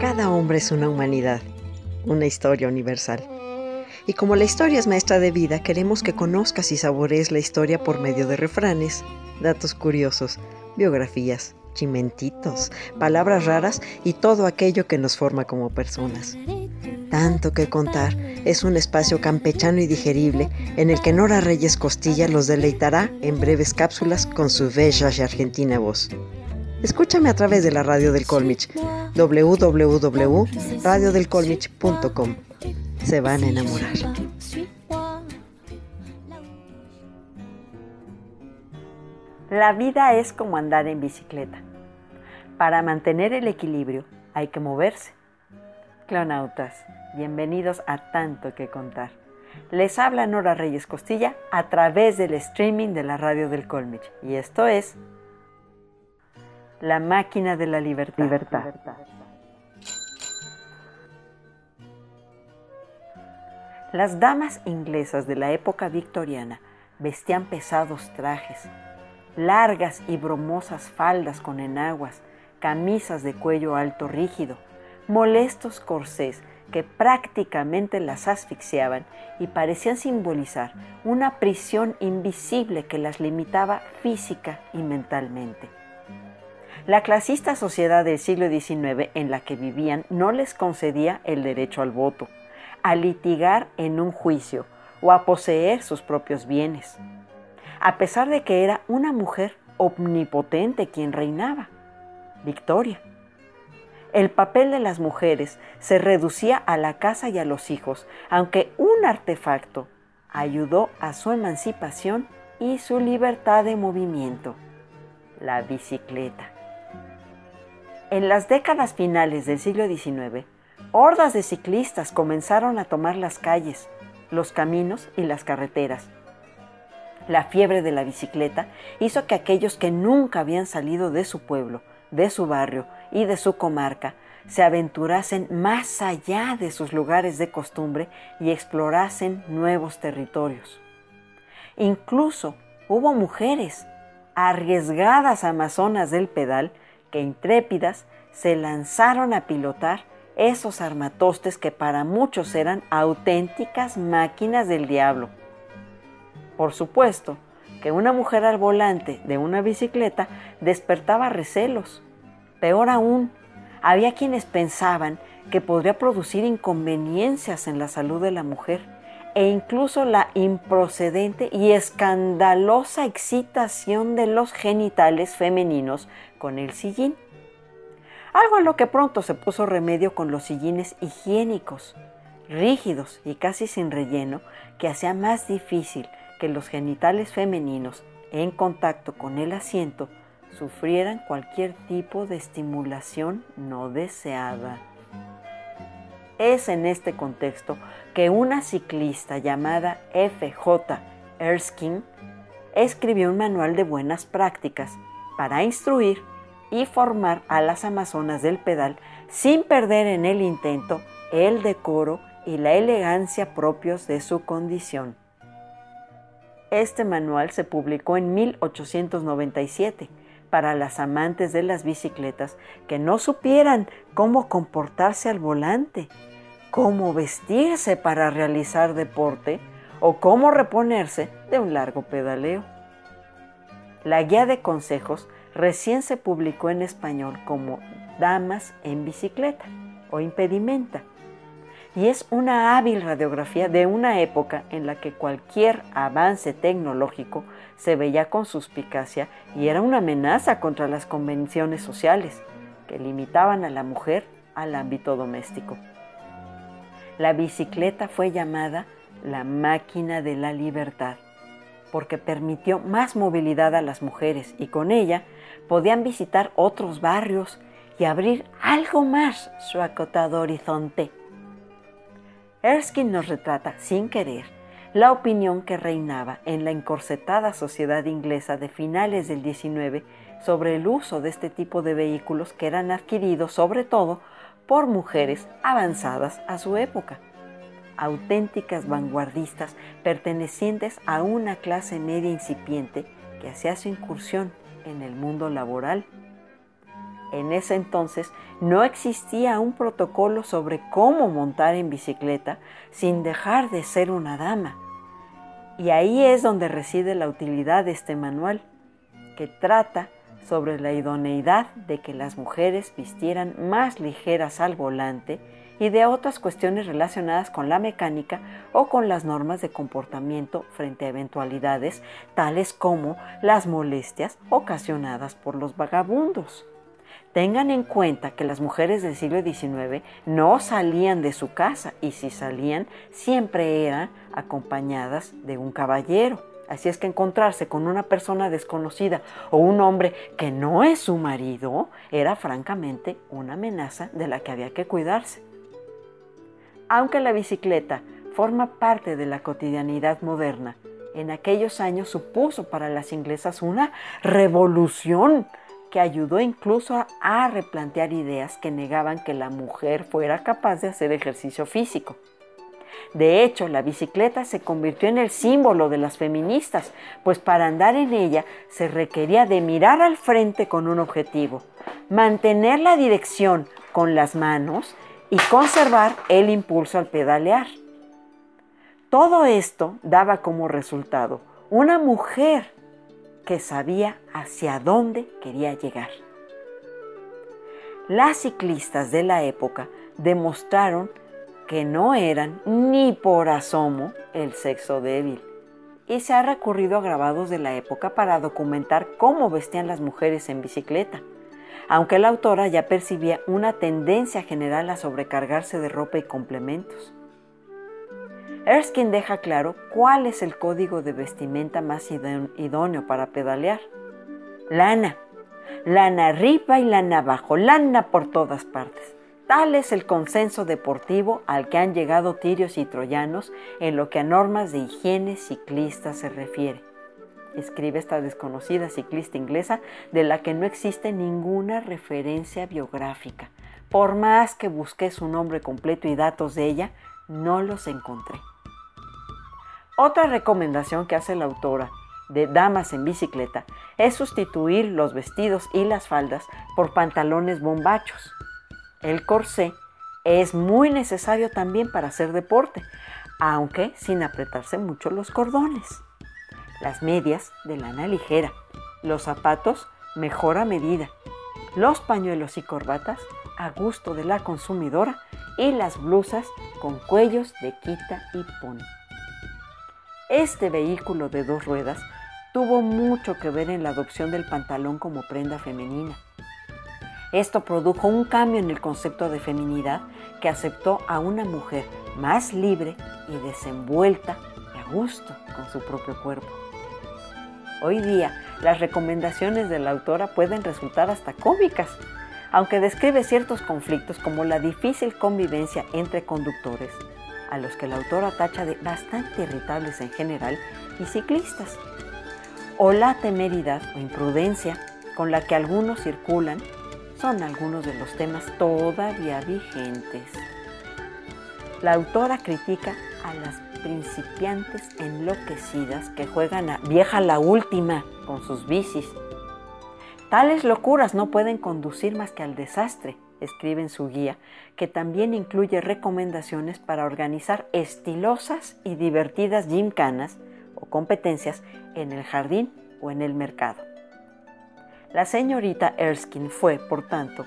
Cada hombre es una humanidad, una historia universal. Y como la historia es maestra de vida, queremos que conozcas y saborees la historia por medio de refranes, datos curiosos, biografías, chimentitos, palabras raras y todo aquello que nos forma como personas. Tanto que contar es un espacio campechano y digerible en el que Nora Reyes Costilla los deleitará en breves cápsulas con su bella y argentina voz. Escúchame a través de la radio del Colmich, www.radiodelcolmich.com. Se van a enamorar. La vida es como andar en bicicleta. Para mantener el equilibrio hay que moverse. Clonautas, bienvenidos a Tanto que Contar. Les habla Nora Reyes Costilla a través del streaming de la radio del Colmich. Y esto es La máquina de la libertad. libertad. Las damas inglesas de la época victoriana vestían pesados trajes, largas y bromosas faldas con enaguas, camisas de cuello alto rígido, molestos corsés que prácticamente las asfixiaban y parecían simbolizar una prisión invisible que las limitaba física y mentalmente. La clasista sociedad del siglo XIX en la que vivían no les concedía el derecho al voto, a litigar en un juicio o a poseer sus propios bienes, a pesar de que era una mujer omnipotente quien reinaba, Victoria. El papel de las mujeres se reducía a la casa y a los hijos, aunque un artefacto ayudó a su emancipación y su libertad de movimiento, la bicicleta. En las décadas finales del siglo XIX, Hordas de ciclistas comenzaron a tomar las calles, los caminos y las carreteras. La fiebre de la bicicleta hizo que aquellos que nunca habían salido de su pueblo, de su barrio y de su comarca se aventurasen más allá de sus lugares de costumbre y explorasen nuevos territorios. Incluso hubo mujeres, arriesgadas amazonas del pedal, que intrépidas se lanzaron a pilotar esos armatostes que para muchos eran auténticas máquinas del diablo. Por supuesto que una mujer al volante de una bicicleta despertaba recelos. Peor aún, había quienes pensaban que podría producir inconveniencias en la salud de la mujer e incluso la improcedente y escandalosa excitación de los genitales femeninos con el sillín algo a lo que pronto se puso remedio con los sillines higiénicos, rígidos y casi sin relleno, que hacía más difícil que los genitales femeninos en contacto con el asiento sufrieran cualquier tipo de estimulación no deseada. Es en este contexto que una ciclista llamada F.J. Erskine escribió un manual de buenas prácticas para instruir y formar a las amazonas del pedal sin perder en el intento el decoro y la elegancia propios de su condición. Este manual se publicó en 1897 para las amantes de las bicicletas que no supieran cómo comportarse al volante, cómo vestirse para realizar deporte o cómo reponerse de un largo pedaleo. La guía de consejos recién se publicó en español como Damas en bicicleta o impedimenta. Y es una hábil radiografía de una época en la que cualquier avance tecnológico se veía con suspicacia y era una amenaza contra las convenciones sociales que limitaban a la mujer al ámbito doméstico. La bicicleta fue llamada la máquina de la libertad porque permitió más movilidad a las mujeres y con ella podían visitar otros barrios y abrir algo más su acotado horizonte. Erskine nos retrata, sin querer, la opinión que reinaba en la encorsetada sociedad inglesa de finales del XIX sobre el uso de este tipo de vehículos que eran adquiridos sobre todo por mujeres avanzadas a su época, auténticas vanguardistas pertenecientes a una clase media incipiente que hacía su incursión en el mundo laboral. En ese entonces no existía un protocolo sobre cómo montar en bicicleta sin dejar de ser una dama. Y ahí es donde reside la utilidad de este manual, que trata sobre la idoneidad de que las mujeres vistieran más ligeras al volante y de otras cuestiones relacionadas con la mecánica o con las normas de comportamiento frente a eventualidades tales como las molestias ocasionadas por los vagabundos. Tengan en cuenta que las mujeres del siglo XIX no salían de su casa y si salían siempre eran acompañadas de un caballero. Así es que encontrarse con una persona desconocida o un hombre que no es su marido era francamente una amenaza de la que había que cuidarse. Aunque la bicicleta forma parte de la cotidianidad moderna, en aquellos años supuso para las inglesas una revolución que ayudó incluso a, replantear ideas que negaban que la mujer fuera capaz de hacer ejercicio físico. De hecho, la bicicleta se convirtió en el símbolo de las feministas, pues para andar en ella se requería de mirar al frente con un objetivo, mantener la dirección con las manos y conservar el impulso al pedalear. Todo esto daba como resultado una mujer que sabía hacia dónde quería llegar. Las ciclistas de la época demostraron que no eran ni por asomo el sexo débil, y se ha recurrido a grabados de la época para documentar cómo vestían las mujeres en bicicleta, aunque la autora ya percibía una tendencia general a sobrecargarse de ropa y complementos. Erskine deja claro cuál es el código de vestimenta más idóneo para pedalear. Lana. Lana arriba y lana abajo, lana por todas partes. Tal es el consenso deportivo al que han llegado tirios y troyanos en lo que a normas de higiene ciclista se refiere. Escribe esta desconocida ciclista inglesa de la que no existe ninguna referencia biográfica. Por más que busqué su nombre completo y datos de ella, no los encontré. Otra recomendación que hace la autora de Damas en bicicleta es sustituir los vestidos y las faldas por pantalones bombachos. El corsé es muy necesario también para hacer deporte, aunque sin apretarse mucho los cordones. Las medias de lana ligera, los zapatos mejor a medida, los pañuelos y corbatas a gusto de la consumidora y las blusas con cuellos de quita y pon. Este vehículo de dos ruedas tuvo mucho que ver en la adopción del pantalón como prenda femenina. Esto produjo un cambio en el concepto de feminidad que aceptó a una mujer más libre y desenvuelta gusto con su propio cuerpo. Hoy día, las recomendaciones de la autora pueden resultar hasta cómicas, aunque describe ciertos conflictos como la difícil convivencia entre conductores, a los que la autora tacha de bastante irritables en general, y ciclistas, o la temeridad o imprudencia con la que algunos circulan, son algunos de los temas todavía vigentes. La autora critica a las principiantes enloquecidas que juegan a vieja la última con sus bicis. Tales locuras no pueden conducir más que al desastre escribe en su guía, que también incluye recomendaciones para organizar estilosas y divertidas gimcanas o competencias en el jardín o en el mercado. La señorita Erskine fue, por tanto,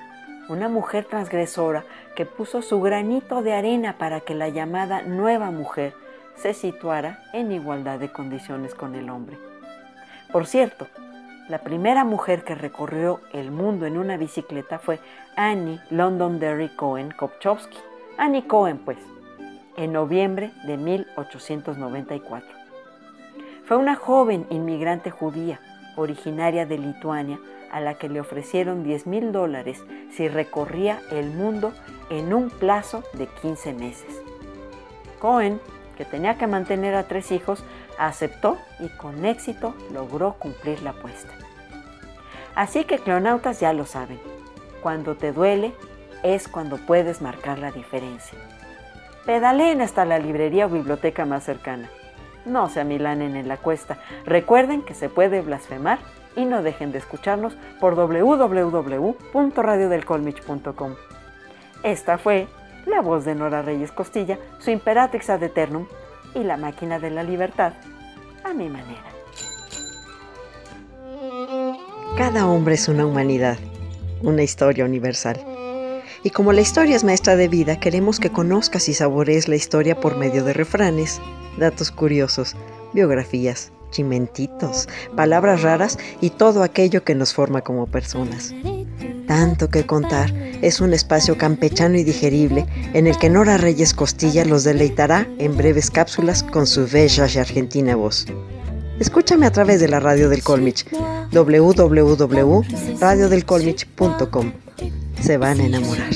una mujer transgresora que puso su granito de arena para que la llamada nueva mujer se situara en igualdad de condiciones con el hombre. Por cierto, la primera mujer que recorrió el mundo en una bicicleta fue Annie Londonderry Cohen Kopchowski. Annie Cohen, pues, en noviembre de 1894. Fue una joven inmigrante judía, originaria de Lituania, a la que le ofrecieron 10 mil dólares si recorría el mundo en un plazo de 15 meses. Cohen, que tenía que mantener a tres hijos, aceptó y con éxito logró cumplir la apuesta. Así que clonautas ya lo saben, cuando te duele es cuando puedes marcar la diferencia. Pedaleen hasta la librería o biblioteca más cercana. No se amilanen en la cuesta. Recuerden que se puede blasfemar y no dejen de escucharnos por www.radiodelcolmich.com. Esta fue la voz de Nora Reyes Costilla, su Imperatrix ad Eternum y la máquina de la libertad a mi manera. Cada hombre es una humanidad, una historia universal. Y como la historia es maestra de vida, queremos que conozcas y saborees la historia por medio de refranes, datos curiosos, biografías, chimentitos, palabras raras y todo aquello que nos forma como personas. Tanto que contar es un espacio campechano y digerible en el que Nora Reyes Costilla los deleitará en breves cápsulas con su bella y argentina voz. Escúchame a través de la radio del Colmich, www.radiodelcolmich.com. Se van a enamorar.